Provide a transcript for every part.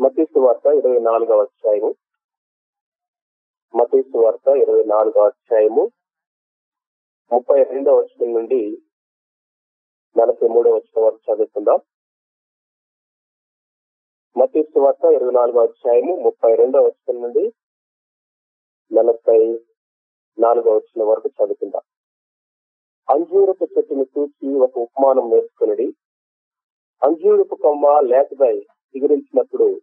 మతీసు వార్త ఇరవై నాలుగవ అధ్యాయము. మతీసు వార్త ఇరవై నాలుగవ అధ్యాయము. ముప్పై రెండవ వచనం నుండి నలభై మూడవ వచనం వరకు చదువుకుందాం. మతీసు వార్త ఇరవై నాలుగవ అధ్యాయము ముప్పై రెండవ వచనం నుండి నలభై నాలుగవ వచనం వరకు చదువుకుందాం. అంజూరపు చెట్టును చూసి ఒక ఉపమానం నేర్చుకుని అంజూరపు కొమ్మ లేతదై చిగురించినప్పుడు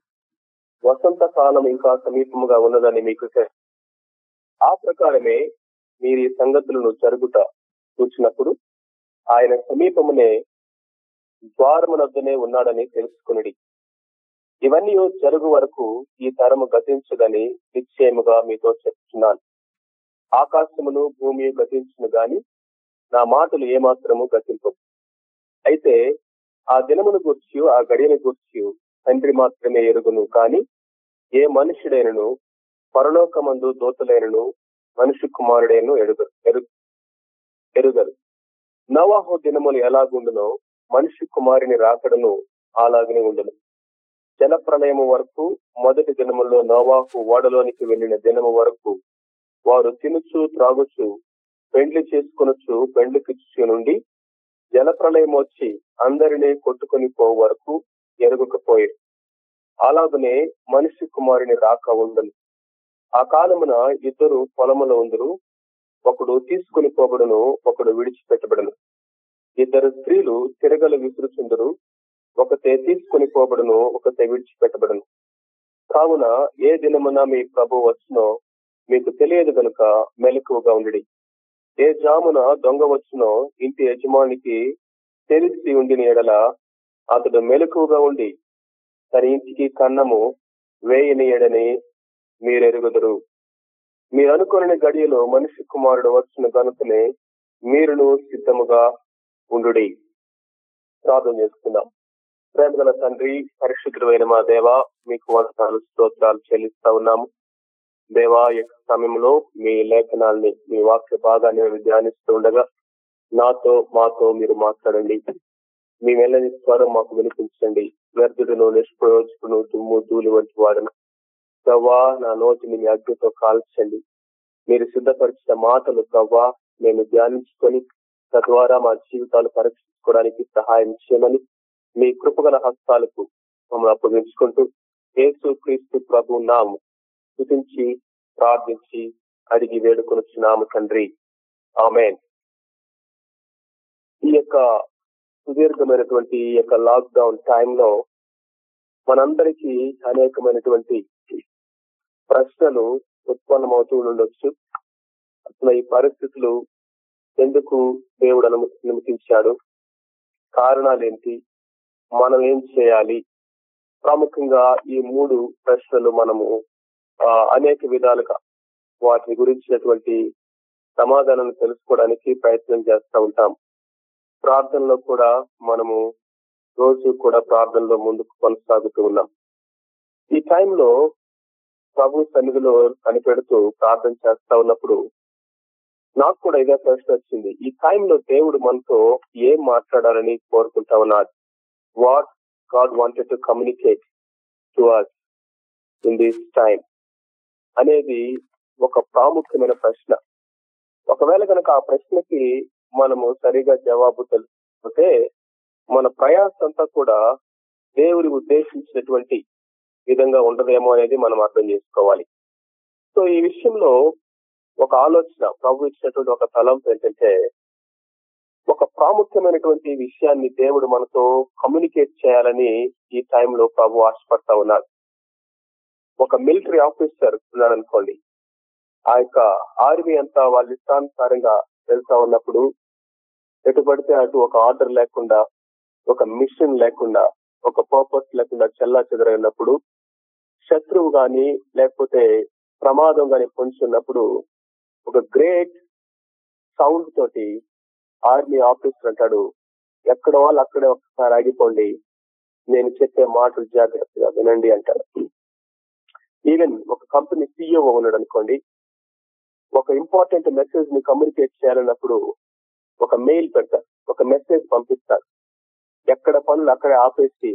వసంత కాలం ఇంకా సమీపముగా ఉన్నదని మీకు ఆ ప్రకారమే మీరు ఈ సంగతులను జరుగుట కూర్చున్నప్పుడు ఆయన సమీపమునే ద్వారమునొద్దనే ఉన్నాడని తెలుసుకుని ఇవన్నీ జరుగు వరకు ఈ తరము గతించదని నిశ్చయముగా మీతో చెప్తున్నాను. ఆకాశమును భూమి గతించును గాని నా మాటలు ఏమాత్రము గతింపవు. అయితే ఆ దినమును గూర్చి ఆ గడియను గూర్చి తండ్రి మాత్రమే ఎరుగును కాని ఏ మనుషుడైనను పరలోకమందు దోతులైనను మనుషు కుమారుడైన ఎరుగరు ఎరు- ఎరుగరు. నవాహు దినములు ఎలాగుండునో మనిషి కుమారుని రాకడను అలాగనే ఉండును. జల ప్రళయము వరకు మొదటి దినములో నోవాహు ఓడలోనికి వెళ్ళిన దినము వరకు వారు తినుచు త్రాగుచు పెండ్లి చేసుకొనొచ్చు పెండ్లికిచ్చు నుండి జల ప్రళయం వచ్చి అందరినీ కొట్టుకొని పో వరకు ఎరగకపోయారు అలాగనే మనిషి కుమారుని రాక ఉండను. ఆ కాలమున ఇద్దరు పొలములో ఉందరు. ఒకడు తీసుకుని పోబడును ఒకడు విడిచిపెట్టబడును. ఇద్దరు స్త్రీలు తిరగలు విసురుచుందరు. ఒకతే తీసుకుని పోబడును ఒకతే విడిచిపెట్టబడును. కావున ఏ దినమున మీ ప్రభు వచ్చునో మీకు తెలియదు గనుక మెలకువగా ఉండి ఏ జామున దొంగ వచ్చునో ఇంటి యజమానికి తెలిసి ఉండిన ఎడల అతడు మెలకువగా ఉండి తన ఇంటికి కన్నము వేయనీయడని ఎడని మీరెరుగుదురు. మీరు అనుకుని గడియలో మనిషి కుమారుడు వచ్చిన గనుకనే మీరును సిద్ధముగా ఉండు ప్రార్థన చేసుకుందాం. ప్రేమగల తండ్రి పరిశుద్ధమైన మా దేవ మీకు వందనాలు స్తోత్రాలు చెల్లిస్తా ఉన్నాము. దేవా యొక్క సమయంలో మీ లేఖనాల్ని మీ వాక్య భాగాన్ని మేము ధ్యానిస్తూ ఉండగా నాతో మాతో మీరు మాట్లాడండి. మీ వెళ్ళని స్వరం మాకు వినిపించండి. వ్యర్థుడును నిష్ప్రయోజకును దుమ్ము ధూళి వంటి వాడును. ప్రవ్వా నా నోటిని మీ అగ్నితో కాల్చండి. మీరు సిద్ధపరిచిన మాటలు ప్రవ్వా మేము ధ్యానించుకొని తద్వారా మా జీవితాలు పరీక్షించుకోవడానికి సహాయం చేయమని మీ కృపగల హస్తాలకు మమ్మల్ని అప్పగించుకుంటూ యేసు క్రీస్తు ప్రభు నాము స్థుతించి ప్రార్థించి అడిగి వేడుకొనుచున్నాము తండ్రి. ఆమెన్. ఈ యొక్క సుదీర్ఘమైనటువంటి యొక్క లాక్డౌన్ టైంలో మనందరికీ అనేకమైనటువంటి ప్రశ్నలు ఉత్పన్నమవుతూ ఉండొచ్చు. అసలు ఈ పరిస్థితులు ఎందుకు దేవుడు అనుమ అనుమతించాడు? కారణాలేంటి? మనం ఏం చేయాలి? ప్రాముఖ్యంగా ఈ మూడు ప్రశ్నలు మనము అనేక విధాలుగా వాటి గురించినటువంటి సమాధానం తెలుసుకోవడానికి ప్రయత్నం చేస్తూ ఉంటాం. ప్రార్థనలో కూడా మనము రోజు కూడా ప్రార్థనలో ముందుకు కొనసాగుతూ ఉన్నాం. ఈ టైంలో ప్రభు సన్నిధిలో కనిపెడుతూ ప్రార్థన చేస్తా ఉన్నప్పుడు నాకు కూడా ఇదే ప్రశ్న వచ్చింది. ఈ టైంలో దేవుడు మనతో ఏం మాట్లాడాలని కోరుకుంటా ఉన్నాడు what God wanted to communicate to us in this time అనేది ఒక ప్రాముఖ్యమైన ప్రశ్న. ఒకవేళ కనుక ఆ ప్రశ్నకి మనము సరిగా జవాబు తెలుసుకుంటే మన ప్రయాస అంతా కూడా దేవుడి ఉద్దేశించినటువంటి విధంగా ఉండదేమో అనేది మనం అర్థం చేసుకోవాలి. సో ఈ విషయంలో ఒక ఆలోచన ప్రభు ఇచ్చినటువంటి ఒక తలంపు ఏంటంటే ఒక ప్రాముఖ్యమైనటువంటి విషయాన్ని దేవుడు మనతో కమ్యూనికేట్ చేయాలని ఈ టైంలో ప్రభు ఆశపడతా ఉన్నారు ఒక మిలిటరీ ఆఫీసర్ ఉన్నాడు అనుకోండి ఆ యొక్క ఆర్మీ అంతా వాళ్ళ ఇష్టానుసారంగా వెళ్తా ఉన్నప్పుడు ఎటు పడితే అటు ఒక ఆర్డర్ లేకుండా ఒక మిషన్ లేకుండా ఒక పర్పస్ లేకుండా చెల్లా చెదరైనప్పుడు శత్రువు గాని లేకపోతే ప్రమాదం గాని పొంచున్నప్పుడు ఒక గ్రేట్ సౌండ్ తోటి ఆర్మీ ఆఫీసర్ అంటాడు ఎక్కడ వాళ్ళు అక్కడే ఒకసారి ఆగిపోండి. నేను చెప్పే మాటలు జాగ్రత్తగా వినండి అంటాడు. ఈవెన్ ఒక కంపెనీ సిఇఓ ఉన్నాడు అనుకోండి ఒక ఇంపార్టెంట్ మెసేజ్ని కమ్యూనికేట్ చేయాలన్నప్పుడు ఒక మెయిల్ పెడతారు ఒక మెసేజ్ పంపిస్తారు ఎక్కడ పనులు అక్కడే ఆపేసి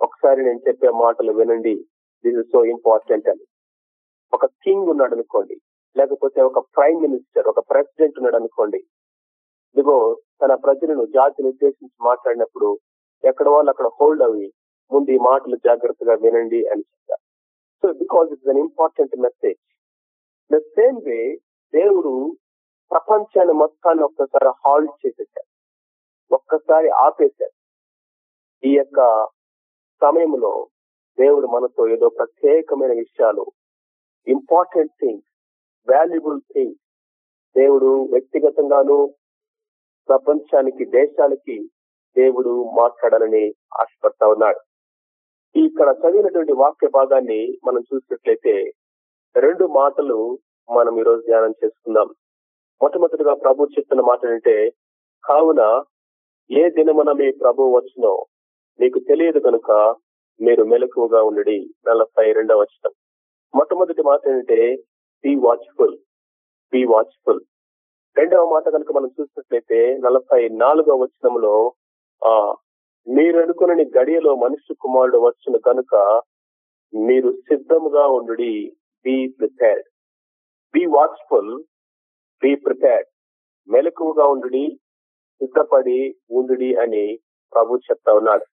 ఒకసారి నేను చెప్పే మాటలు వినండి దిస్ ఇస్ సో ఇంపార్టెంట్ అని. ఒక కింగ్ ఉన్నాడు అనుకోండి లేకపోతే ఒక ప్రైమ్ మినిస్టర్ ఒక ప్రెసిడెంట్ ఉన్నాడు అనుకోండి ఇదిగో తన ప్రజలను జాతిని ఉద్దేశించి మాట్లాడినప్పుడు ఎక్కడ వాళ్ళు అక్కడ హోల్డ్ అవి ముందు ఈ మాటలు జాగ్రత్తగా వినండి అని చెప్తారు so because it's an important message the same way దేవుడు ప్రపంచాన్ని మొత్తాన్ని ఒక్కసారి హాల్ట్ చేసేసారు. ఒక్కసారి ఆపేశారు. ఈ యొక్క సమయంలో దేవుడు మనతో ఏదో ప్రత్యేకమైన విషయాలు ఇంపార్టెంట్ థింగ్స్ వాల్యుబుల్ థింగ్స్ దేవుడు వ్యక్తిగతంగాను ప్రపంచానికి దేశాలకి దేవుడు మాట్లాడాలని ఆశపడతా ఉన్నాడు. ఇక్కడ చదివినటువంటి వాక్య భాగాన్ని మనం చూసినట్లయితే రెండు మాటలు మనం ఈరోజు ధ్యానం చేసుకుందాం. మొట్టమొదటిగా ప్రభు చెప్తున్న మాట అంటే కావున ఏ దినమున మీ ప్రభు వచ్చునో మీకు తెలియదు కనుక మీరు మెలకువగా ఉండడి. నలభై రెండవ వచనం. మొట్టమొదటి మాట ఏంటంటే బి వాచ్ఫుల్ బి వాచ్ఫుల్ రెండవ మాట కనుక మనం చూసినట్లయితే నలభై నాలుగవ వచనంలో ఆ మీరు అనుకుని గడియలో మనిషి కుమారుడు వచ్చిన కనుక మీరు సిద్ధముగా ఉండు be prepared be watchful be prepared మెలకువగా ఉండు సిద్ధపడి ఉండు అని ప్రభు చెప్తా ఉన్నాడు.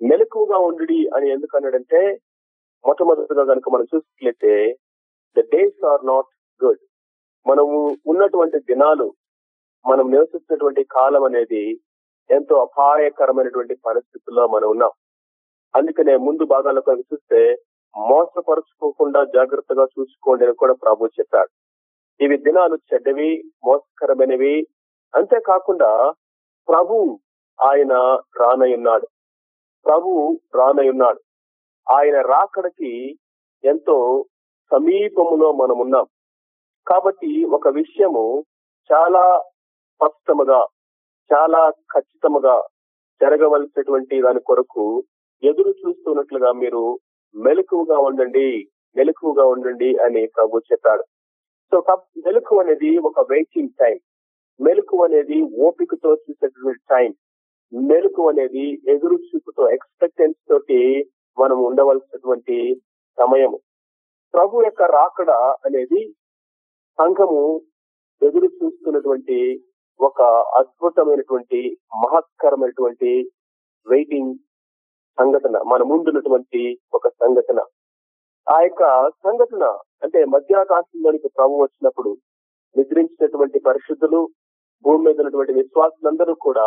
మెలకువగా ఉండు అని ఎందుకు అన్నాడంటే మొట్టమొదటిగా కనుక మనం చూసినట్లయితే the days are not good మనము ఉన్నటువంటి దినాలు మనం నివసిస్తున్నటువంటి కాలం అనేది ఎంతో అపాయకరమైనటువంటి పరిస్థితుల్లో మనం ఉన్నాం. అందుకనే ముందు భాగాల్లో కనుక చూస్తే మోసపరుచుకోకుండా జాగ్రత్తగా చూసుకోండి అని కూడా ప్రభు చెప్పాడు. ఇవి దినాలు చెడ్డవి మోసకరమైనవి. అంతేకాకుండా ప్రభు ఆయన రానయున్నాడు. ప్రభు రానయున్నాడు. ఆయన రాకడకి ఎంతో సమీపములో మనం ఉన్నాం కాబట్టి ఒక విషయము చాలా స్పష్టముగా చాలా ఖచ్చితముగా జరగవలసినటువంటి దాని కొరకు ఎదురు చూస్తున్నట్లుగా మీరు మెలకువగా ఉండండి మెలకువగా ఉండండి అని ప్రభు చెప్పాడు. సో మెలకు అనేది ఒక వెయిటింగ్ టైం మెలకు అనేది ఓపికతో చూసేటువంటి టైం మెలకు అనేది ఎదురు చూపుతో ఎక్స్పెక్టెన్స్ తోటి మనం ఉండవలసినటువంటి సమయము ప్రభు యొక్క రాకడ అనేది సంఘము ఎదురు చూస్తున్నటువంటి ఒక అద్భుతమైనటువంటి మహత్కరమైనటువంటి వెయిటింగ్ సంఘటన మన ముందున్నటువంటి ఒక సంఘటన. ఆ యొక్క సంఘటన అంటే మధ్యాకాశంలోనికి ప్రభు వచ్చినప్పుడు నిద్రించినటువంటి పరిశుద్ధులు భూమి మీద ఉన్నటువంటి విశ్వాసులందరూ కూడా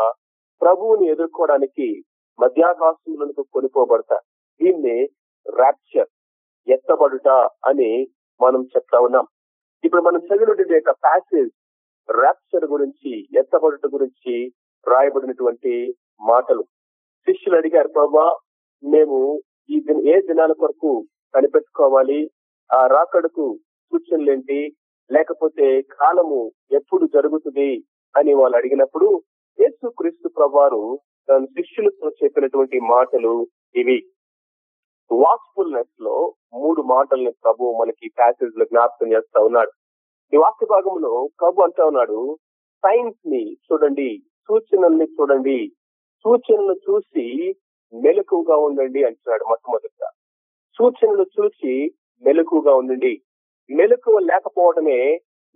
ప్రభువుని ఎదుర్కోవడానికి మధ్యాకాశంలోనికి కొనిపోబడతారు. దీన్ని ర్యాప్చర్ ఎత్తబడుట అని మనం చెప్తా ఉన్నాం. ఇప్పుడు మనం చదివినటువంటి యొక్క ప్యాసేజ్ ర్యాప్చర్ గురించి ఎత్తబడుట గురించి రాయబడినటువంటి మాటలు. శిష్యులు అడిగారు ప్రభా మేము ఈ దిన ఏ దినాల కొరకు కనిపెట్టుకోవాలి. ఆ రాకడకు సూచనలేంటి? లేకపోతే కాలము ఎప్పుడు జరుగుతుంది అని వాళ్ళు అడిగినప్పుడు యేసు క్రీస్తు ప్రభారు తన శిష్యులతో చెప్పినటువంటి మాటలు ఇవి. వాక్ఫుల్నెస్లో మూడు మాటల్ని ప్రభు మనకి ప్యాసేజ్లో జ్ఞాపకం చేస్తా ఉన్నాడు. ఈ వాక్య భాగంలో ప్రభు అంటా ఉన్నాడు సైన్స్ని చూడండి సూచనల్ని చూడండి సూచనలు చూసి మెలకుగా ఉండండి అంటున్నాడు మొట్టమొదటిగా. సూచనలు చూసి మెలకుగా ఉండండి. మెలకువ లేకపోవడమే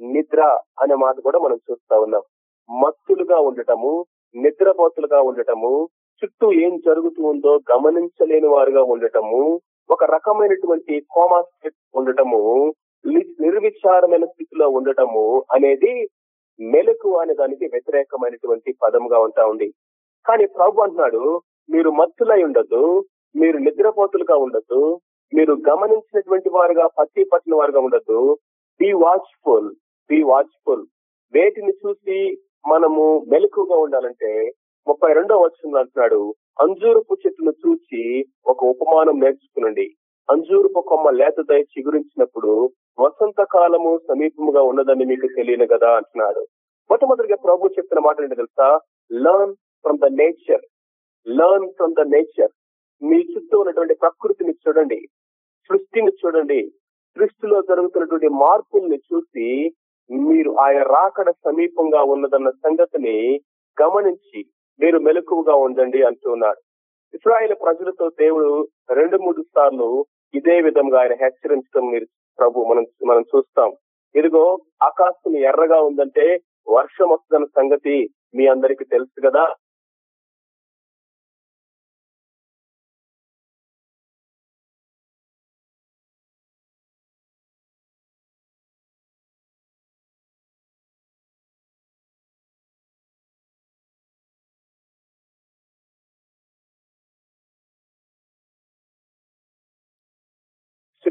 నిద్ర అనే మాట కూడా మనం చూస్తా ఉన్నాం. మత్తులుగా ఉండటము నిద్రపోతులుగా ఉండటము చుట్టూ ఏం జరుగుతూ ఉందో గమనించలేని వారుగా ఉండటము ఒక రకమైనటువంటి కోమా స్టేట్ ఉండటము నిర్విచారమైన స్థితిలో ఉండటము అనేది మెలకు అనే దానికి వ్యతిరేకమైనటువంటి పదముగా ఉంటా ఉంది. కానీ ప్రభు అంటున్నాడు మీరు మత్తులై ఉండదు మీరు నిద్రపోతులుగా ఉండద్దు మీరు గమనించినటువంటి వారుగా పత్తి పట్టిన వారుగా ఉండద్దు. బి వాచ్ఫుల్ బి వాచ్ఫుల్ వేటిని చూసి మనము మెలకుగా ఉండాలంటే ముప్పై రెండో వచ్చిన అంటున్నాడు అంజూరపు చెట్టును చూసి ఒక ఉపమానం నేర్చుకునండి. అంజూరపు కొమ్మ లేతదై చిగురించినప్పుడు వసంత కాలము సమీపముగా ఉన్నదని మీకు తెలియను కదా అంటున్నాడు. మొట్టమొదటిగా ప్రభు చెప్తున్న మాట ఏంటి తెలుసా? Learn from the nature learn from the nature మీ చుట్టూ ఉన్నటువంటి ప్రకృతిని చూడండి సృష్టిని చూడండి సృష్టిలో జరుగుతున్నటువంటి మార్పుల్ని చూసి మీరు ఆయన రాకడ సమీపంగా ఉన్నదన్న సంగతిని గమనించి మీరు మెలకువగా ఉండండి అంటున్నాడు ఇస్రాయేల్ ప్రజలతో దేవుడు రెండు మూడు సార్లు ఇదే విధంగా ఆయన హెచ్చరించడం మీరు ప్రభు మనం మనం చూస్తాం. ఇదిగో ఆకాశం ఎర్రగా ఉందంటే వర్షం వస్తున్న సంగతి మీ అందరికీ తెలుసు కదా.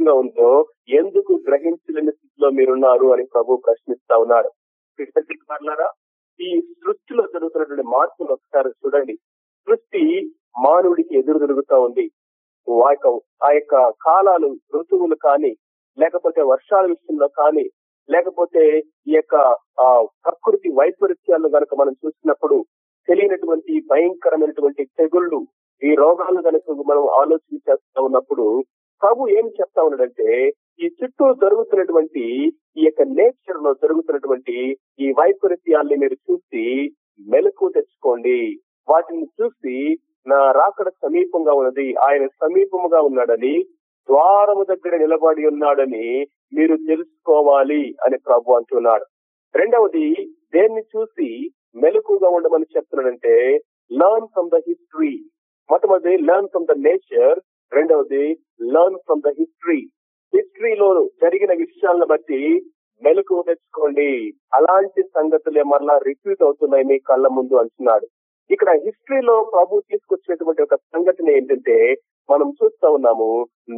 ఇష్టంగా ఉందో ఎందుకు గ్రహించలేని స్థితిలో మీరున్నారు అని ప్రభు ప్రశ్నిస్తా ఉన్నారు. పర్లారా ఈ సృష్టిలో జరుగుతున్నటువంటి మార్పులు ఒకసారి చూడండి. సృష్టి మానవుడికి ఎదురు తిరుగుతా ఉంది. ఆ యొక్క కాలాలు ఋతువులు కానీ లేకపోతే వర్షాల విషయంలో కానీ లేకపోతే ఈ యొక్క ఆ ప్రకృతి వైపరీత్యాలను కనుక మనం చూసినప్పుడు తెలియనటువంటి భయంకరమైనటువంటి తెగుళ్ళు ఈ రోగాలు కనుక మనం ఆలోచన ఆలోచించేస్తా ఉన్నప్పుడు ప్రభు ఏం చెప్తా ఉన్నాడంటే ఈ చుట్టూ జరుగుతున్నటువంటి ఈ యొక్క నేచర్లో జరుగుతున్నటువంటి ఈ వైపరీత్యాల్ని మీరు చూసి మెలకు తెచ్చుకోండి. వాటిని చూసి నా రాకడ సమీపంగా ఉన్నది ఆయన సమీపముగా ఉన్నాడని ద్వారము దగ్గర నిలబడి ఉన్నాడని మీరు తెలుసుకోవాలి అని ప్రభు అంటున్నాడు. రెండవది దేన్ని చూసి మెలకుగా ఉండమని చెప్తున్నాడంటే లర్న్ ఫ్రమ్ ద హిస్టరీ మొట్టమొదటి లర్న్ ఫ్రమ్ ద నేచర్ రెండవది లర్న్ ఫ్రమ్ ద హిస్టరీ హిస్టరీలోను జరిగిన విషయాలను బట్టి మెలకు తెచ్చుకోండి. అలాంటి సంగతులే మరలా రిపీట్ అవుతున్నాయి మీ కళ్ళ ముందు అంటున్నాడు. ఇక్కడ హిస్టరీలో ప్రభు తీసుకొచ్చినటువంటి ఒక సంఘటన ఏంటంటే మనం చూస్తా ఉన్నాము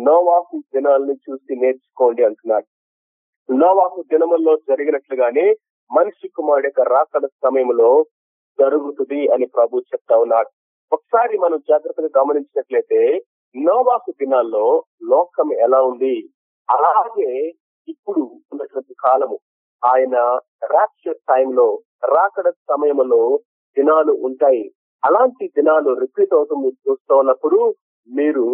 నోవాహు దినాలను చూసి నేర్చుకోండి అంటున్నాడు. నోవాహు దినముల్లో జరిగినట్లుగానే మనిషి కుమారుడు యొక్క రాకడ సమయంలో జరుగుతుంది అని ప్రభు చెప్తా ఉన్నాడు. ఒకసారి మనం జాగ్రత్తగా గమనించినట్లయితే నోవాహు దినాల్లో లోకం ఎలా ఉంది? అలాగే ఇప్పుడు ఉన్నటువంటి కాలము. ఆయన రాక్షస్ టైంలో రాకడ సమయంలో దినాలు ఉంటాయి. అలాంటి దినాలు రిపీట్ అవుతూ మీరు చూస్తూ ఉన్నప్పుడు మీరు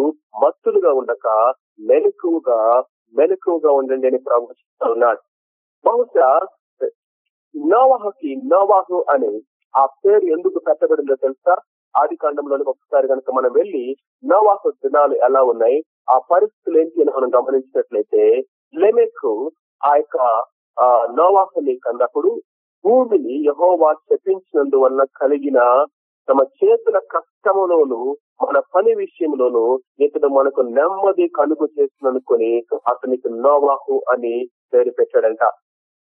మత్తులుగా ఉండక మెలకువగా మెలకువగా ఉండండి అని ప్రభు ఉన్నాడు. బహుశా నోవాహకి నోవాహు అని ఆ పేరు ఎందుకు పెట్టబడిందో తెలుసా? ఆది కాండంలోని ఒకసారి కనుక మనం వెళ్ళి నోవాహు దినాలు ఎలా ఉన్నాయి ఆ పరిస్థితులు ఏంటి అని మనం గమనించినట్లయితే లెమెక్ ఆ యొక్క నోవాహుని కన్నప్పుడు భూమిని యహోవా చెప్పించినందువల్ల కలిగిన తమ చేతుల కష్టములోను మన పని విషయంలోను ఇతడు మనకు నెమ్మది కలుగు చేస్తున్ననుకొని అతనికి నోవాహు అని పేరు పెట్టాడంట.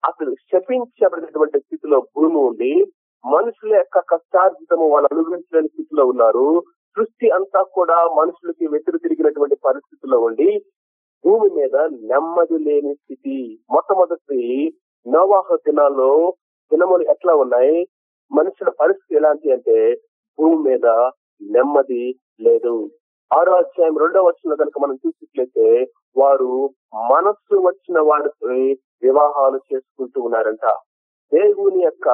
అతను శపించబడినటువంటి స్థితిలో భూమి ఉండి మనుషుల యొక్క కష్టార్జితము వాళ్ళు అనుభవించలేని స్థితిలో ఉన్నారు. సృష్టి అంతా కూడా మనుషులకి వెతురు తిరిగినటువంటి పరిస్థితుల్లో ఉండి భూమి మీద నెమ్మది లేని స్థితి. మొట్టమొదటి నోవాహ దినాల్లో దినములు ఎట్లా ఉన్నాయి? మనుషుల పరిస్థితి ఎలాంటి అంటే భూమి మీద నెమ్మది లేదు. ఆరో అధ్యాయం రెండో వచ్చిన కనుక మనం చూసినట్లయితే వారు మనస్సు వచ్చిన వారితో వివాహాలు చేసుకుంటూ ఉన్నారంట. దేవుని యొక్క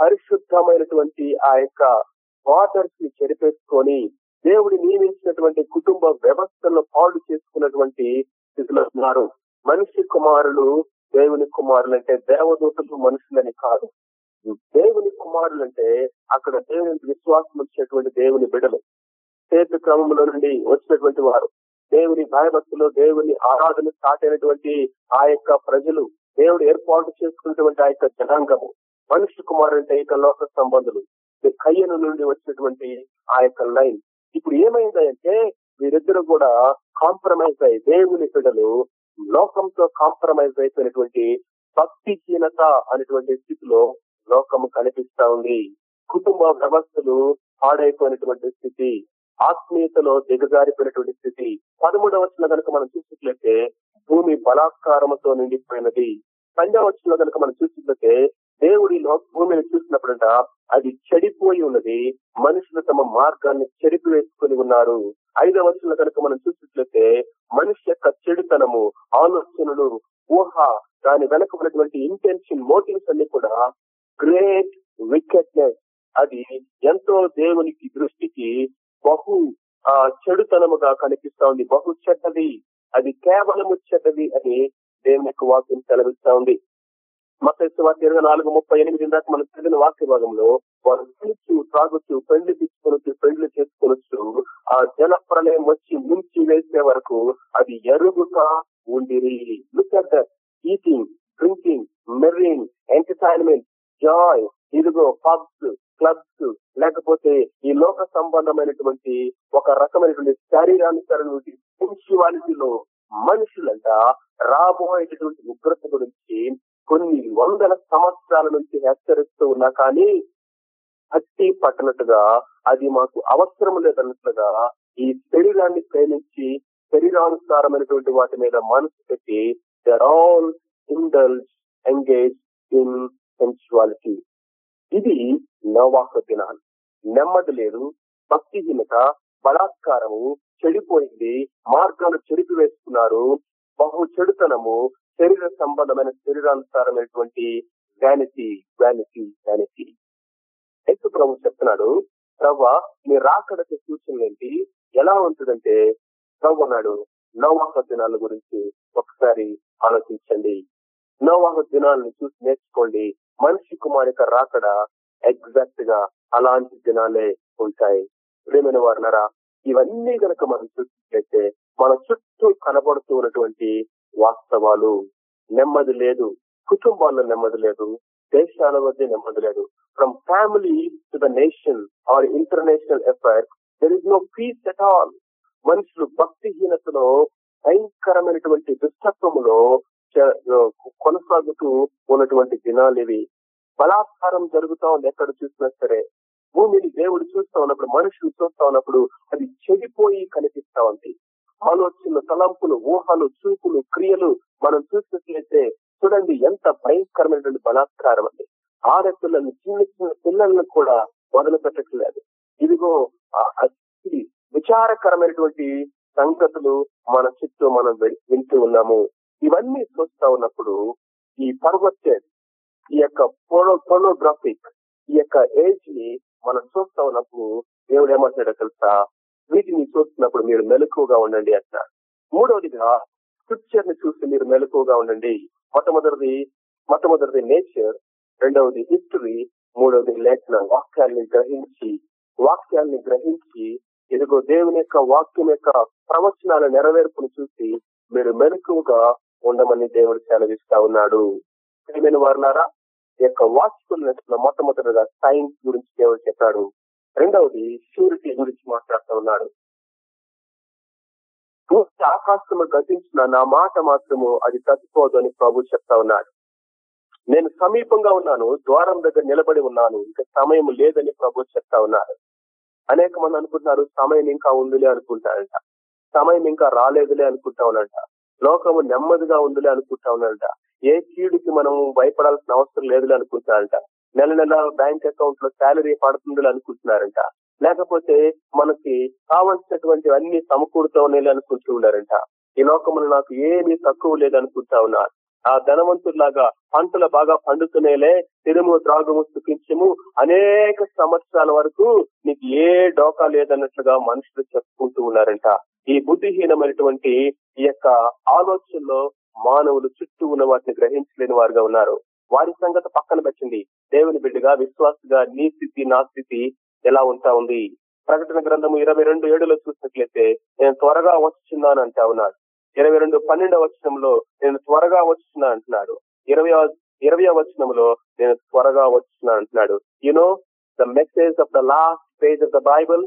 పరిశుద్ధమైనటువంటి ఆ యొక్క బార్డర్స్ని చెరిపేసుకొని దేవుడి నియమించినటువంటి కుటుంబ వ్యవస్థను పాడు చేసుకున్నటువంటి స్థితిలో ఉన్నారు. మనిషి కుమారులు దేవుని కుమారులు అంటే దేవదూతలు మనుషులని కాదు. దేవుని కుమారులు అంటే అక్కడ దేవుని విశ్వాసం వచ్చినటువంటి దేవుని బిడలు. చేతి క్రమంలో నుండి వచ్చినటువంటి వారు. దేవుని భయభక్తులు దేవుని ఆరాధన స్టార్ట్ అయినటువంటి ఆ యొక్క ప్రజలు దేవుడు ఏర్పాటు చేసుకున్నటువంటి ఆ యొక్క జనాంగము. మనుష్య కుమారుడు అంటే ఇక లోక సంబంధులు. కయ్యను నుండి వచ్చినటువంటి ఆ యొక్క లైన్. ఇప్పుడు ఏమైందంటే వీరిద్దరు కూడా కాంప్రమైజ్ అయ్యి దేవుని బిడ్డలు లోకంతో కాంప్రమైజ్ అయిపోయినటువంటి భక్తిహీనత అనేటువంటి స్థితిలో లోకము కనిపిస్తా ఉంది. కుటుంబ వ్యవస్థలు పాడైపోయినటువంటి స్థితి ఆత్మీయతలో దిగజారిపోయినటువంటి స్థితి. పదమూడవ వచ్చిన కనుక మనం చూసినట్లయితే భూమి బలాత్కారముతో నిండిపోయినది. పంజా వచ్చిన కనుక మనం చూసినట్లయితే దేవుడి భూమిని చూసినప్పుడంట అది చెడిపోయి ఉన్నది. మనుషులు తమ మార్గాన్ని చెడిపి వేసుకుని ఉన్నారు. ఐదవ వచ్చిన కనుక మనం చూసినట్లయితే మనిషి యొక్క చెడుతనము ఆలోచనలు ఊహ దాని వెనక ఉన్నటువంటి ఇంటెన్షన్ మోటివ్స్ అన్ని కూడా గ్రేట్ వికెట్నెస్ అది ఎంతో దేవునికి దృష్టికి బహు ఆ చెడుతనముగా కనిపిస్తా ఉంది. బహు చెడ్డది. అది కేవలము చెడ్డది అని దేవుని యొక్క వాక్యం సెలవిస్తా ఉంది. మత్స్య ఇరవై నాలుగు ముప్పై ఎనిమిది దాకా మనం చదివిన వాక్య భాగంలో వారు తినచ్చు తాగుతూ పెళ్ళి తీసుకొనొచ్చు పెళ్ళి చేసుకొనొచ్చు ఆ జల ప్రళయం వచ్చి ముంచి వేసే వరకు అది ఎరుగుతా ఉండిరి. Look at the eating drinking marrying entertainment joy ఇదిగో పబ్స్ క్లబ్స్ లేకపోతే ఈ లోక సంబంధమైనటువంటి ఒక రకమైనటువంటి శారీరానుసరైనటువంటి సెన్సువాలిటీలో మనుషులంట రాబోయేటటువంటి ఉగ్రత గురించి కొన్ని వందల సంవత్సరాల నుంచి హెచ్చరిస్తూ ఉన్నా కానీ భక్తి పట్టనట్టుగా అది మాకు అవసరం లేదన్నట్లుగా ఈ శరీరాన్ని ప్రేమించి శరీరానుసారమైనటువంటి వాటి మీద మనసు పెట్టి they're all indulge engage in sensuality ఇది నవాహ దినాలు. నెమ్మది లేదు భక్తిహీనత బలాత్కారము చెడిపోయింది మార్గాలు చెడిపి వేసుకున్నారు బహు చెడుతనము శరీర సంబంధమైన శరీరానుసారమైనటువంటి వ్యానిటీ వ్యానిటీ వ్యానిటీ యేసు ప్రభు చెప్తున్నాడు ప్రవ్వ మీ రాకడకి సూచనలు ఏంటి? ఎలా ఉంటుందంటే ప్రభు అన్నాడు నోవాహ దినాల గురించి ఒకసారి ఆలోచించండి. నోవాహ దినాలను చూసి నేర్చుకోండి. మనిషి కుమారి యొక్క రాకడ ఎగ్జాక్ట్గా అలాంటి దినాలే ఉంటాయి. ప్రేమైన వారునరా ఇవన్నీ గనక మనం చూసినట్లయితే మన చుట్టూ కనబడుతూ ఉన్నటువంటి వాస్తవాలు నెమ్మది లేదు కుటుంబాల్లో నెమ్మది లేదు దేశాల మధ్య నెమ్మది లేదు. From family to the nation or international affair there is no peace at all మనుషులు భక్తిహీనతలో భయంకరమైనటువంటి దుష్టత్వములో కొనసాగుతూ ఉన్నటువంటి దినాలు ఇవి. బలాత్కారం జరుగుతా ఉంది ఎక్కడ చూసినా సరే. భూమిని దేవుడు చూస్తా ఉన్నప్పుడు మనుషులు చూస్తా ఉన్నప్పుడు అది చెడిపోయి కనిపిస్తా ఉంది. ఆలోచనలు తలంపులు ఊహలు చూపులు క్రియలు మనం చూసినట్లయితే చూడండి ఎంత భయంకరమైనటువంటి బలాత్కారం అండి. ఆడపిల్లలు చిన్న చిన్న పిల్లలను కూడా మొదలు పెట్టట్లేదు. ఇదిగో విచారకరమైనటువంటి సంగతులు మన చుట్టూ మనం వింటూ ఉన్నాము. ఇవన్నీ చూస్తా ఉన్నప్పుడు ఈ పర్వత్ ఈ యొక్క పోలో పోలోగ్రాఫిక్ ఈ యొక్క ఏజ్ని మనం చూస్తా ఉన్నప్పుడు దేవుడు ఏమంటాడో తెలుసా? వీటిని చూస్తున్నప్పుడు మీరు మెలకువగా ఉండండి అంటారు మూడవదిగా స్క్రిప్చర్ని చూసి మీరు మెలకువగా ఉండండి. మొట్టమొదటిది మొట్టమొదటిది నేచర్ రెండవది హిస్టరీ మూడవది లేఖన వాక్యాన్ని గ్రహించి వాక్యాల్ని గ్రహించి ఇదిగో దేవుని యొక్క వాక్యం యొక్క ప్రవచనాల నెరవేర్పును చూసి మీరు మెలకువగా ఉండమని దేవుడు సెలవిస్తా ఉన్నాడు. ప్రియమైన వారులారా యొక్క వాచ్ఫుల్నెస్ మొట్టమొదటిగా సైన్స్ గురించి దేవుడు చెప్పాడు. రెండవది షూరిటీ గురించి మాట్లాడుతూ ఉన్నాడు. పూర్తి ఆకాశము గతించిన నా మాట మాత్రము అది తప్పిపోదు అని ప్రభు చెప్తా ఉన్నాడు. నేను సమీపంగా ఉన్నాను ద్వారం దగ్గర నిలబడి ఉన్నాను ఇంకా సమయం లేదని ప్రభు చెప్తా ఉన్నారు అనేక మంది అనుకుంటున్నారు సమయం ఇంకా ఉందిలే అనుకుంటారంట. సమయం ఇంకా రాలేదులే అనుకుంటా ఉన్నట లోకము నెమ్మదిగా ఉందిలే అనుకుంటా ఉన్నారంట ఏ కీడుకి మనం భయపడాల్సిన అవసరం లేదులే అనుకుంటారంట. నెల నెల బ్యాంక్ అకౌంట్లో శాలరీ పడుతుంది అనుకుంటున్నారంట లేకపోతే మనకి కావలసినటువంటి అన్ని సమకూరుతూ ఉన్నాయి అనుకుంటూ ఉన్నారంట. ఈ లోకములు నాకు ఏమీ తక్కువ లేదనుకుంటా ఉన్నారు. ఆ ధనవంతుల్లాగా పంటలు బాగా పండుతున్నాయిలే తిరుము త్రాగము సుఖించము అనేక సంవత్సరాల వరకు నీకు ఏ డోకా లేదన్నట్లుగా మనుషులు చెప్పుకుంటూ ఉన్నారంట. ఈ బుద్ధిహీనమైనటువంటి ఈ యొక్క ఆలోచనలో మానవులు చుట్టూ ఉన్న వాటిని గ్రహించలేని వారుగా ఉన్నారు. వారి సంగతి పక్కన పెట్టింది దేవుని బిడ్డగా విశ్వాసగా నీ స్థితి నా స్థితి ఎలా ఉంటా ఉంది? ప్రకటన గ్రంథము ఇరవై రెండు ఏడులో చూసినట్లయితే నేను త్వరగా వచ్చున్నాను అంటా ఉన్నాడు. ఇరవై రెండు పన్నెండవ వచనంలో నేను త్వరగా వచ్చున్నా అంటున్నాడు. ఇరవై ఇరవై వచనంలో నేను త్వరగా వచ్చున్నా అంటున్నాడు. You know the message of the last page of the Bible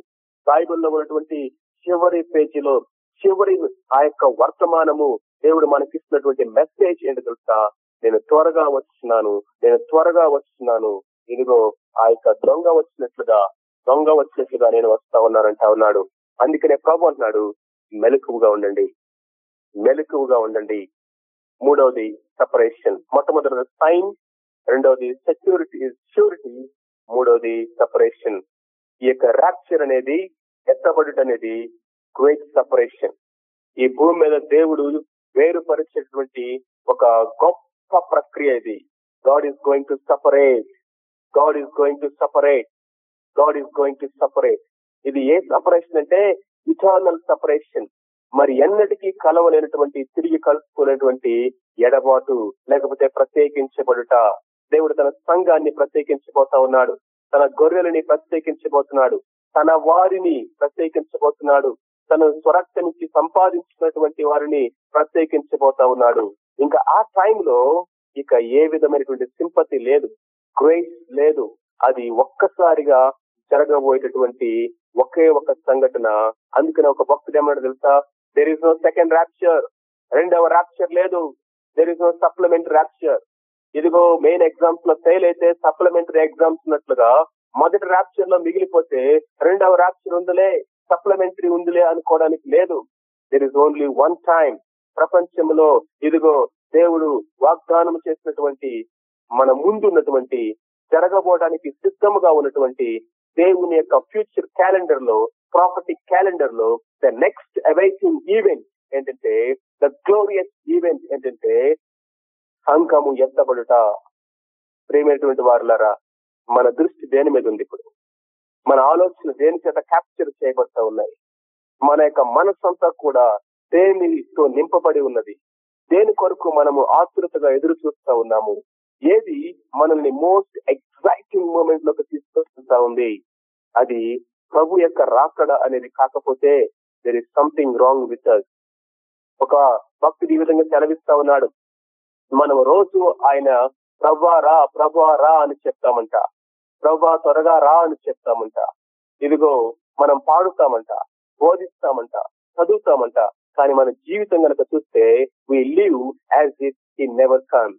బైబుల్లో ఉన్నటువంటి చివరి పేజీలో చివరి ఆ యొక్క వర్తమానము దేవుడు మనకిస్తున్నటువంటి మెసేజ్ ఏంటి తెలుసా? నేను త్వరగా వచ్చినాను నేను త్వరగా వచ్చినాను. ఇదిగో ఆ యొక్క దొంగ వచ్చినట్లుగా దొంగ వచ్చినట్లుగా నేను వస్తా ఉన్నానంటా ఉన్నాడు అందుకనే ప్రభు అంటున్నాడు మెలకువగా ఉండండి. మెలకువగా ఉండండి. మూడవది సపరేషన్ మొట్టమొదటిది సైన్ రెండవది సెక్యూరిటీ ష్యూరిటీ మూడవది సపరేషన్ ఈ యొక్క ర్యాప్చర్ అనేది ఎత్తబడుట అనేది గ్రేట్ సపరేషన్ ఈ భూమి మీద దేవుడు వేరుపరిచేటువంటి ఒక గొప్ప ప్రక్రియ ఇది. God is going to separate God is going to separate God is going to separate ఇది ఏ సపరేషన్ అంటే ఇటర్నల్ సపరేషన్ మరి ఎన్నటికీ కలవలేనటువంటి తిరిగి కలుసుకునేటువంటి ఎడబాటు లేకపోతే ప్రత్యేకించబడుట. దేవుడు తన సంఘాన్ని ప్రత్యేకించబోతా ఉన్నాడు. తన గొర్రెలని ప్రత్యేకించబోతున్నాడు. తన వారిని ప్రత్యేకించబోతున్నాడు. తన స్వరక్త నుంచి సంపాదించుకున్నటువంటి వారిని ప్రత్యేకించబోతా ఉన్నాడు. ఇంకా ఆ టైంలో ఇక ఏ విధమైనటువంటి సింపతి లేదు గ్రేస్ లేదు. అది ఒక్కసారిగా జరగబోయేటటువంటి ఒకే ఒక సంఘటన. అందుకనే ఒక భక్తుడు ఏమన్నాడు తెలుసా? There is no second rapture రెండవ ర్యాప్చర్ లేదు. There is no supplement rapture ఇదిగో మెయిన్ ఎగ్జామ్స్లో ఫెయిల్ అయితే సప్లిమెంటరీ ఎగ్జామ్స్ ఉన్నట్లుగా మొదటి ర్యాప్చర్లో మిగిలిపోతే రెండవ ర్యాప్చర్ ఉందిలే సప్లిమెంటరీ ఉందిలే అనుకోవడానికి లేదు. There is only one time ప్రపంచంలో ఇదిగో దేవుడు వాగ్దానం చేసినటువంటి మన ముందున్నటువంటి జరగబోవడానికి సిద్ధముగా ఉన్నటువంటి దేవుని యొక్క ఫ్యూచర్ క్యాలెండర్లో ప్రాపర్టీ క్యాలెండర్లో ద నెక్స్ట్ అవైటింగ్ ఈవెంట్ ఏంటంటే ద గ్లోరియస్ ఈవెంట్ ఏంటంటే సంఘము ఎత్తబడుట. ప్రేమైనటువంటి వారులారా మన దృష్టి దేని మీద ఉంది ఇప్పుడు? మన ఆలోచన దేని చేత క్యాప్చర్ చేయబడతా ఉన్నాయి? మన యొక్క మనసంతా కూడా దేనితో నింపబడి ఉన్నది? దేని కొరకు మనము ఆతృతగా ఎదురు చూస్తా ఉన్నాము? ఏది మనల్ని మోస్ట్ ఎగ్జైటింగ్ మూమెంట్లోకి తీసుకొస్తుంటా ఉంది? అది ప్రభు యొక్క రాకడ అనేది కాకపోతే there is something wrong with us ఒక భక్తుడు ఈ విధంగా సెలవిస్తా ఉన్నాడు. మనం రోజు ఆయన ప్రభా రా ప్రభా రా అని చెప్తామంట. ప్రవ్వా త్వరగా రా అని చెప్తామంట. ఇదిగో మనం పాడుతామంట బోధిస్తామంట చదువుతామంట. కానీ మన జీవితం కనుక చూస్తే we live as if he never come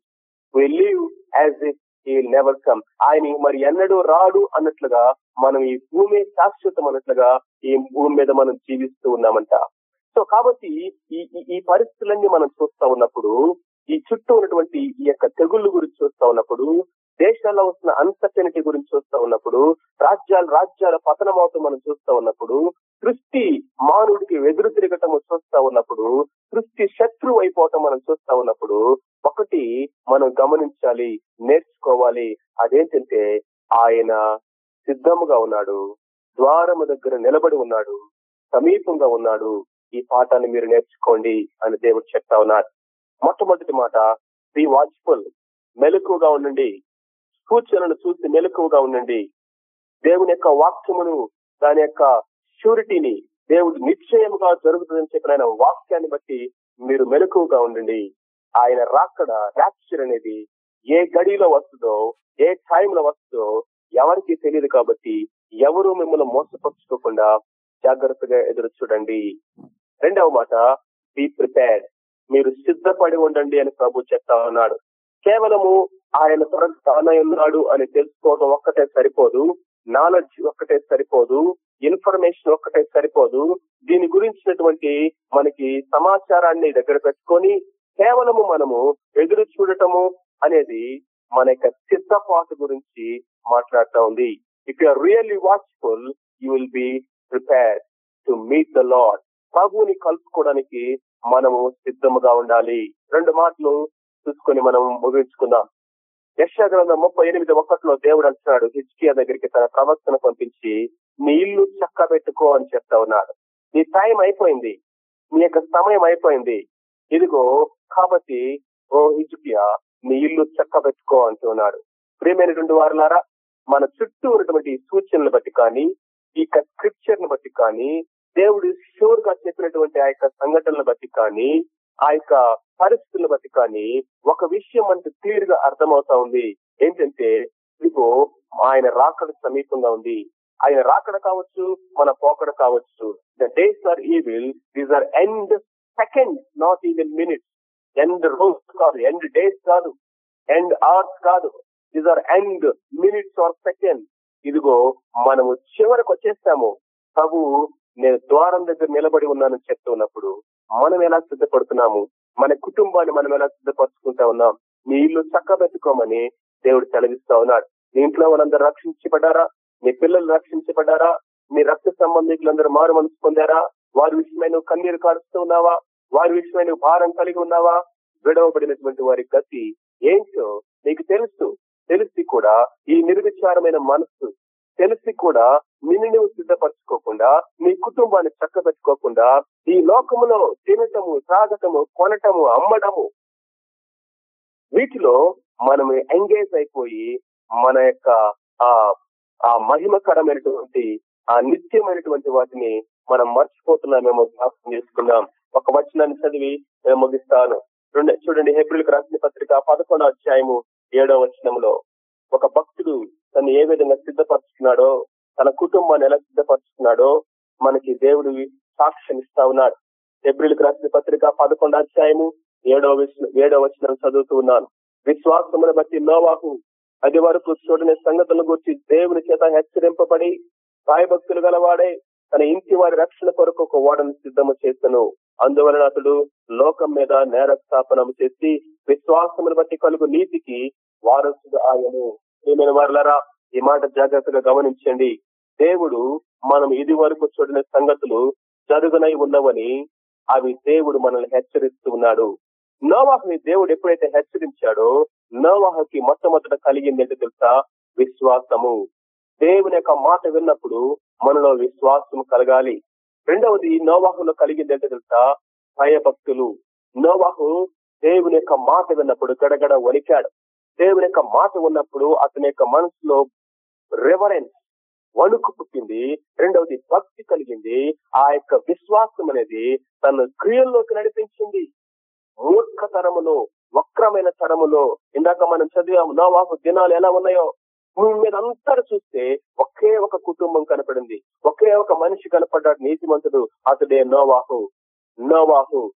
we live as if he never come ఆయన మరి ఎన్నడూ రాడు అన్నట్లుగా మనం ఈ భూమి శాశ్వతం అన్నట్లుగా ఈ భూమి మీద మనం జీవిస్తూ ఉన్నామంట. సో కాబట్టి ఈ ఈ- పరిస్థితులన్నీ మనం చూస్తా ఉన్నప్పుడు ఈ చుట్టూ ఉన్నటువంటి ఈ యొక్క తెగుళ్ళు గురించి చూస్తా ఉన్నప్పుడు దేశాల్లో వస్తున్న అన్సర్టనిటీ గురించి చూస్తా ఉన్నప్పుడు రాజ్యాలు రాజ్యాల పతనం అవుతూ మనం చూస్తా ఉన్నప్పుడు సృష్టి మానవుడికి ఎదురు తిరగటం చూస్తా ఉన్నప్పుడు సృష్టి శత్రువు అయిపోవటం మనం చూస్తా ఉన్నప్పుడు ఒకటి మనం గమనించాలి నేర్చుకోవాలి. అదేంటంటే ఆయన సిద్ధముగా ఉన్నాడు ద్వారము దగ్గర నిలబడి ఉన్నాడు సమీపంగా ఉన్నాడు. ఈ పాఠాన్ని మీరు నేర్చుకోండి అని దేవుడు చెప్తా ఉన్నారు. మొట్టమొదటి మాట బి వాచ్ఫుల్ మెలకువగా ఉండండి. సూచనలు చూసి మెలకువగా ఉండండి. దేవుని యొక్క వాక్యమును దాని యొక్క షూరిటీని దేవుడు నిశ్చయముగా జరుగుతుందని చెప్పిన ఆయన వాక్యాన్ని బట్టి మీరు మెలకువగా ఉండండి. ఆయన రాక్కడ ర్యాప్చర్ అనేది ఏ గడిలో వస్తుందో ఏ టైంలో వస్తుందో ఎవరికి తెలియదు కాబట్టి ఎవరు మిమ్మల్ని మోసపరుచుకోకుండా జాగ్రత్తగా ఎదురు చూడండి. రెండవ మాట బీ ప్రిపేర్డ్ మీరు సిద్ధపడి ఉండండి అని ప్రభు చెప్తా ఉన్నాడు. కేవలము ఆయన త్వరగా తానై ఉన్నాడు అని తెలుసుకోవడం ఒక్కటే సరిపోదు. నాలెడ్జ్ ఒక్కటే సరిపోదు ఇన్ఫర్మేషన్ ఒక్కటే సరిపోదు. దీని గురించినటువంటి మనకి సమాచారాన్ని దగ్గర పెట్టుకొని కేవలము మనము ఎదురు చూడటము అనేది మన యొక్క సిద్ధపాటు గురించి మాట్లాడుతూ ఉంది. If you are really watchful you will be prepare to meet the Lord ప్రభువుని కలుపుకోవడానికి మనము సిద్ధముగా ఉండాలి. రెండు మాటలు చూసుకొని మనం ముగించుకుందాం. యశా ముప్పై ఎనిమిది ఒకటిలో దేవుడు అంటున్నాడు హిజ్కియా దగ్గరికి తన ప్రవక్తను పంపించి నీ ఇల్లు చక్కబెట్టుకో అని చెప్తా ఉన్నాడు. నీ టైం అయిపోయింది. నీ యొక్క సమయం అయిపోయింది. ఇదిగో కాబట్టి ఓ హిజ్కియా నీ ఇల్లు చక్కబెట్టుకో అంటున్నాడు ప్రియమైనటువంటి వారులారా మన చుట్టూ ఉన్నటువంటి సూచనలు బట్టి కానీ ఈ యొక్క స్క్రిప్చర్ను బట్టి కానీ దేవుడు షూర్గా చెప్పినటువంటి ఆ యొక్క సంఘటనలు బట్టి కానీ ఆ యొక్క పరిస్థితులను బట్టి కానీ ఒక విషయం మనకు క్లియర్గా అర్థమవుతా ఉంది. ఏంటంటే ఇదిగో ఆయన రాకడ సమీపంగా ఉంది. ఆయన రాకడ కావచ్చు మన పోకడ కావచ్చు. The days are evil these are end second not even minutes end రోజు కాదు ఎండ్ డేస్ కాదు. ఎండ్ అవర్స్ కాదు. These are end minutes or second ఇదిగో మనము చివరికి వచ్చేస్తాము ప్రభు నేను ద్వారం దగ్గర నిలబడి ఉన్నానని చెప్తున్నప్పుడు మనం ఎలా సిద్ధపడుతున్నాము? మన కుటుంబాన్ని మనం ఎలా సిద్ధపరచుకుంటా ఉన్నాం? నీ ఇల్లు చక్కబెట్టుకోమని దేవుడు సెలవిస్తా ఉన్నాడు. నీ ఇంట్లో వాళ్ళందరూ రక్షించబడ్డారా? నీ పిల్లలు రక్షించబడ్డారా? నీ రక్త సంబంధికులందరూ మారు మనసు పొందారా? వారి విషయమై నువ్వు కన్నీరు కారుస్తూ ఉన్నావా? వారి విషయమై నువ్వు భారం కలిగి ఉన్నావా? విడవబడినటువంటి వారి గతి ఏంటో నీకు తెలుసు. తెలిసి కూడా ఈ నిర్విచారమైన మనస్సు తెలిసి కూడా నిన్ను నువ్వు సిద్ధపరచుకోకుండా నీ కుటుంబాన్ని చక్కబెట్టుకోకుండా ఈ లోకములో తినటము త్రాగటము కొనటము అమ్మడము వీటిలో మనం ఎంగేజ్ అయిపోయి మన యొక్క ఆ ఆ మహిమకరమైనటువంటి ఆ నిత్యమైనటువంటి వాటిని మనం మర్చిపోతున్నామేమో జ్ఞాపకం చేసుకుందాం. ఒక వచనాన్ని చదివి నేను ముగిస్తాను. రెండు- చూడండి ఏప్రిల్ రాసిన పత్రిక పదకొండో అధ్యాయము ఏడో వచనంలో ఒక భక్తుడు తను ఏ విధంగా సిద్ధపరుచుకున్నాడో తన కుటుంబాన్ని ఎలా సిద్ధపరుచుకున్నాడో మనకి దేవుడు సాక్ష్యం ఇస్తా ఉన్నాడు. ఏప్రిల్ రాసిన పత్రిక పదకొండు అధ్యాయము ఏడవ ఏడవ ఏడో వచనం చదువుతూ ఉన్నాను. విశ్వాసమును బట్టి నోవాహు అది వరకు చూడని సంగతులను గురించి దేవుని చేత హెచ్చరింపబడి భయభక్తులు గలవాడే తన ఇంటి వారి రక్షణ కొరకు ఒక ఓడను సిద్ధము చేసను. అందువలన అతడు లోకం మీద నేర స్థాపనము చేసి విశ్వాసమును బట్టి కలుగు నీతికి వారసుడు ఆయను. ప్రియమైన వారులరా ఈ మాట జాగ్రత్తగా గమనించండి. దేవుడు మనం ఇది వరకు చూడని సంగతులు జరుగునై ఉన్నవని అవి దేవుడు మనల్ని హెచ్చరిస్తూ ఉన్నాడు. నోవాహుని దేవుడు ఎప్పుడైతే హెచ్చరించాడో నోవాహుకి మొట్టమొదట కలిగింది ఏంటో తెలుసా? విశ్వాసము. దేవుని యొక్క మాట విన్నప్పుడు మనలో విశ్వాసం కలగాలి. రెండవది నోవాహులో కలిగింది ఏంటో తెలుసా? భయభక్తులు. నోవాహు దేవుని యొక్క మాట విన్నప్పుడు గడగడ వణికాడు. దేవుని యొక్క మాట ఉన్నప్పుడు అతని యొక్క మనసులో రెవరెన్స్ వణుకు పుట్టింది. రెండవది భక్తి కలిగింది. ఆ యొక్క విశ్వాసం అనేది తన క్రియల్లోకి నడిపించింది. మూర్ఖ తరములో వక్రమైన తరములో ఇందాక మనం చదివాము నోవాహు దినాలు ఎలా ఉన్నాయో? భూమి మీద అంతా చూస్తే ఒకే ఒక కుటుంబం కనపడింది. ఒకే ఒక మనిషి కనపడ్డాడు నీతిమంతుడు అతడే నోవాహు. నోవాహు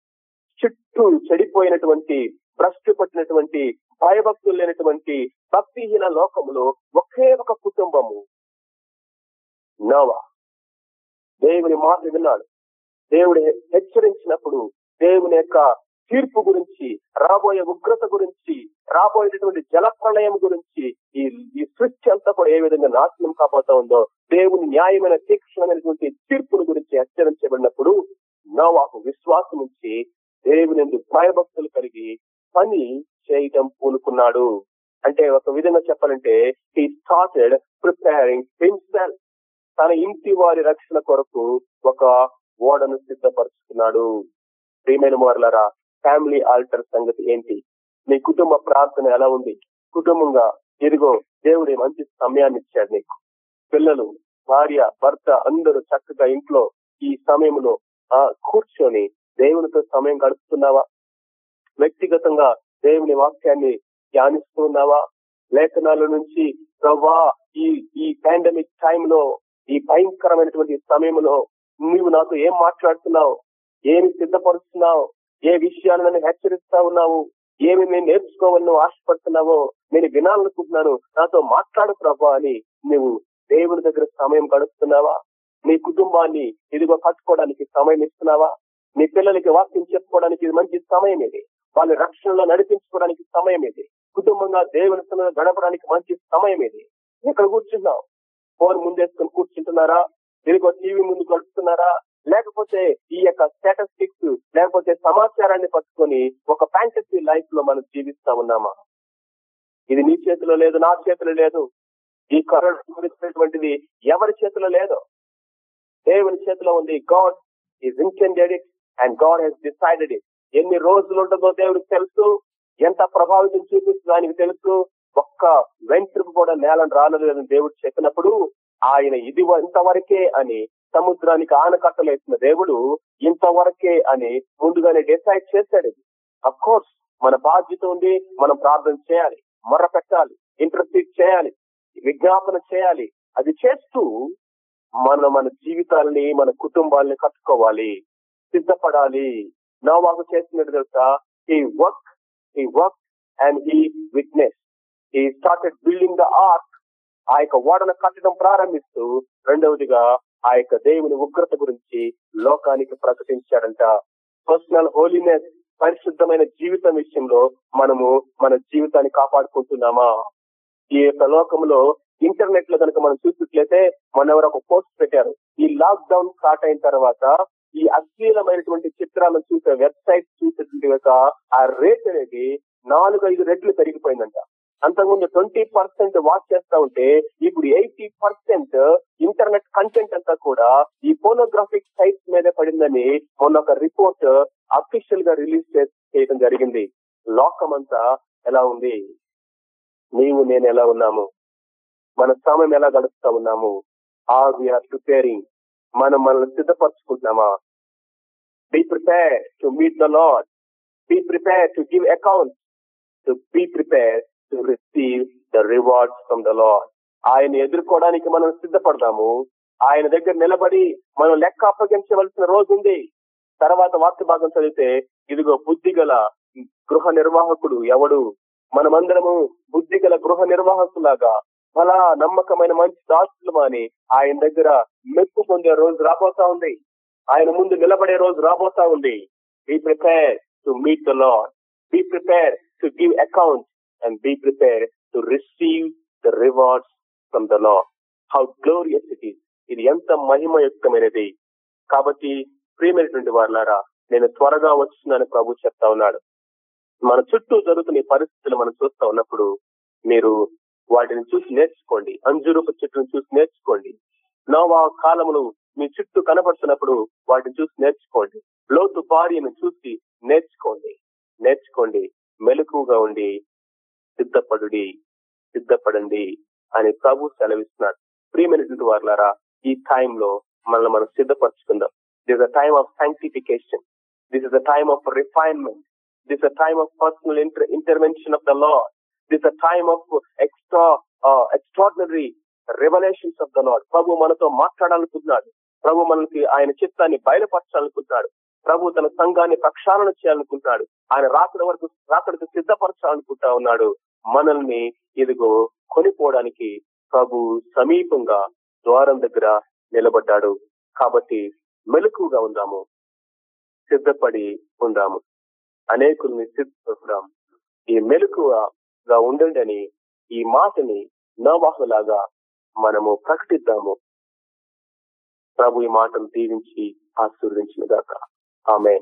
చుట్టూ చెడిపోయినటువంటి భ్రష్టు పట్టినటువంటి భయభక్తులు లేనటువంటి భక్తిహీన లోకములో ఒకే ఒక కుటుంబము. నోవా. దేవుని మాట విన్నాడు. దేవుడు హెచ్చరించినప్పుడు దేవుని యొక్క తీర్పు గురించి రాబోయే ఉగ్రత గురించి రాబోయేటటువంటి జల ప్రళయం గురించి ఈ ఈ సృష్టి అంతా కూడా ఏ విధంగా నాశనం కాబోతా ఉందో దేవుని న్యాయమైన తీక్షణమైనటువంటి తీర్పుల గురించి హెచ్చరించబడినప్పుడు నోవాకు విశ్వాసం నుంచి దేవుని భయభక్తులు కలిగి పని చేయటం పూనుకున్నాడు. అంటే ఒక విధంగా చెప్పాలంటే హీ స్టార్టెడ్ ప్రిపేరింగ్ హిమ్సెల్ఫ్ తన ఇంటి వారి రక్షణ కొరకు ఒక ఓడను సిద్ధపరుచుకున్నాడు. ప్రియమైన మోర్లరా ఫ్యామిలీ ఆల్టర్ సంగతి ఏంటి? నీ కుటుంబ ప్రార్థన ఎలా ఉంది? కుటుంబంగా ఇదిగో దేవుడి మంచి సమయాన్ని ఇచ్చాడు నీకు. పిల్లలు భార్య భర్త అందరూ చక్కగా ఇంట్లో ఈ సమయంలో ఆ కూర్చొని దేవునితో సమయం గడుపుతున్నావా? వ్యక్తిగతంగా దేవుని వాక్యాన్ని ధ్యానిస్తున్నావా? లేఖనాల నుంచి ప్రవ్వా ఈ ఈ పాండమిక్ టైంలో ఈ భయంకరమైనటువంటి సమయంలో నువ్వు నాతో ఏం మాట్లాడుతున్నావు? ఏమి సిద్ధపరుస్తున్నావు? ఏ విషయాలను హెచ్చరిస్తా ఉన్నావు? ఏమి నేను నేర్చుకోవాలని ఆశపడుతున్నావో నేను వినాలనుకుంటున్నాను. నాతో మాట్లాడు ప్రభా అని నువ్వు దేవుని దగ్గర సమయం గడుపుతున్నావా? నీ కుటుంబాన్ని ఇదిగో కట్టుకోవడానికి సమయం ఇస్తున్నావా? నీ పిల్లలకి వాక్యం చెప్పుకోవడానికి ఇది మంచి సమయం ఇది. వాళ్ళ రక్షణలో నడిపించుకోవడానికి సమయం ఇది కుటుంబంగా దేవుని గడపడానికి మంచి సమయం ఇది ఎక్కడ కూర్చున్నాం. ఫోన్ ముందేసుకొని కూర్చుంటున్నారా? ఇదిగో టీవీ ముందు గడుపుతున్నారా? లేకపోతే ఈ యొక్క స్టాటిస్టిక్స్ లేకపోతే సమాచారాన్ని పట్టుకొని ఒక ఫ్యాంటసీ లైఫ్లో మనం జీవిస్తా ఉన్నామా? ఇది నీ చేతిలో లేదు నా చేతిలో లేదు. ఈ కరోనా గురించినటువంటిది ఎవరి చేతిలో లేదు? దేవుని చేతిలో ఉంది. God is intended it and God has decided it ఎన్ని రోజులు ఉంటుందో దేవుడికి తెలుసు ఎంత ప్రభావితం చూపిస్తుందో ఆయనకి తెలుసు. ఒక్క వెంట్రుకు కూడా నేలను రాలేదని దేవుడు చెప్పినప్పుడు ఆయన ఇది ఇంతవరకే అని సముద్రానికి ఆనకట్టలేసిన దేవుడు ఇంతవరకే అని ముందుగానే డిసైడ్ చేశాడు. అఫ్ కోర్స్ మన బాధ్యత ఉంది మనం ప్రార్థన చేయాలి మొర్ర పెట్టాలి ఇంటర్సీడ్ చేయాలి విజ్ఞాపన చేయాలి. అది చేస్తూ మన మన జీవితాల్ని మన కుటుంబాల్ని కట్టుకోవాలి సిద్ధపడాలి. నోవాకు చేసినట్టు తెలుసా? He work he work and he witness he started building the ark ఆ యొక్క ఓడను కట్టడం ప్రారంభిస్తూ రెండవదిగా ఆ యొక్క దేవుని ఉగ్రత గురించి లోకానికి ప్రకటించాడంట. పర్సనల్ హోలీనెస్ పరిశుద్ధమైన జీవితం విషయంలో మనము మన జీవితాన్ని కాపాడుకుంటున్నామా? ఈ యొక్క లోకంలో ఇంటర్నెట్లో కనుక మనం చూసినట్లయితే మన ఎవరు ఒక పోస్ట్ పెట్టారు. ఈ లాక్ డౌన్ స్టార్ట్ అయిన తర్వాత ఈ అశ్లీలమైనటువంటి చిత్రాలను చూసే వెబ్సైట్ చూసేటువంటి యొక్క ఆ రేట్ అనేది నాలుగు ఐదు రెట్లు పెరిగిపోయిందంట. అంతకుముందు ట్వంటీ పర్సెంట్ వాచ్ చేస్తా ఉంటే ఇప్పుడు ఎయిటీ పర్సెంట్ ఇంటర్నెట్ కంటెంట్ అంతా కూడా ఈ ఫోనోగ్రాఫిక్ సైట్స్ మీద పడిందని మొన్న ఒక రిపోర్ట్ అఫీషియల్గా రిలీజ్ చేయడం జరిగింది. లోకం అంతా ఎలా ఉంది? నీవు నేను ఎలా ఉన్నాము? మన సమయం ఎలా గడుపుతా ఉన్నాము? Or we are preparing. మనం మనల్ని సిద్ధపరచుకుంటున్నామా? Be prepared to meet the Lord Be prepare to give account To be prepare to receive the rewards from the Lord ఆయన ఎదుర్కోవడానికి మనం సిద్ధపడదాము. ఆయన దగ్గర నిలబడి మనం లెక్క అప్పగించవలసిన రోజు ఉంది. తర్వాత వాక్య భాగం చదివితే ఇదిగో బుద్ధి గల గృహ నిర్వాహకుడు ఎవడు? మనమందరము బుద్ధి గల గృహ నిర్వాహకులాగా బలా నమ్మకమైన మంచి దాస్తులు అని ఆయన దగ్గర మెప్పు పొందే రోజు రాబోతా ఉంది. ఆయన ముందు నిలబడే రోజు రాబోతా ఉంది. Be prepare to meet the Lord be prepare to give account and be prepare to receive the rewards from the Lord how glorious it is ఇది ఎంత మహిమయుక్తమైనది. కాబట్టి ప్రియమైనటువంటి వారులారా నేను త్వరగా వచ్చిందని ప్రభు చెప్తా ఉన్నాడు. మన చుట్టూ జరుగుతున్న పరిస్థితులు మనం చూస్తా ఉన్నప్పుడు మీరు వాటిని చూసి నేర్చుకోండి. అంజురూప చెట్టును చూసి నేర్చుకోండి. నోవా కాలములు మీ చుట్టూ కనపడుతున్నప్పుడు వాటిని చూసి నేర్చుకోండి. లోతు భార్యను చూసి నేర్చుకోండి. నేర్చుకోండి. మెలకుగా ఉండి సిద్ధపడు సిద్ధపడండి అని ప్రభు సెలవిస్తున్నారు ప్రియమైనటువంటి వారులారా ఈ టైంలో మనల్ని మనం సిద్ధపరచుకుందాం. This a time of sanctification this is a time of refinement this a time of personal intervention of the Lord this a time of extra extraordinary revolutions of the Lord ప్రభు మనతో మాట్లాడాలనుకుంటున్నాడు. ప్రభు మనకి ఆయన చిత్తాన్ని బయలుపరచాలనుకుంటున్నాడు. ప్రభు తన సంఘాన్ని ప్రక్షాళన చేయాలనుకుంటున్నాడు. ఆయన రాకడ వరకు రాకడకు సిద్ధపరచాలనుకుంటా ఉన్నాడు. మనల్ని ఇదిగో కొనిపోవడానికి ప్రభు సమీపంగా ద్వారం దగ్గర నిలబడ్డాడు. కాబట్టి మెలకుగా ఉందాము. సిద్ధపడి ఉందాము. అనేకుల్ని సిద్ధపడాము ఈ మెలకుగా ఉండండి అని ఈ మాటని నవాహులాగా మనము ప్రకటిద్దాము. ప్రభు ఈ మాటను దీవించి ఆశీర్వదించిన దాకా ఆమె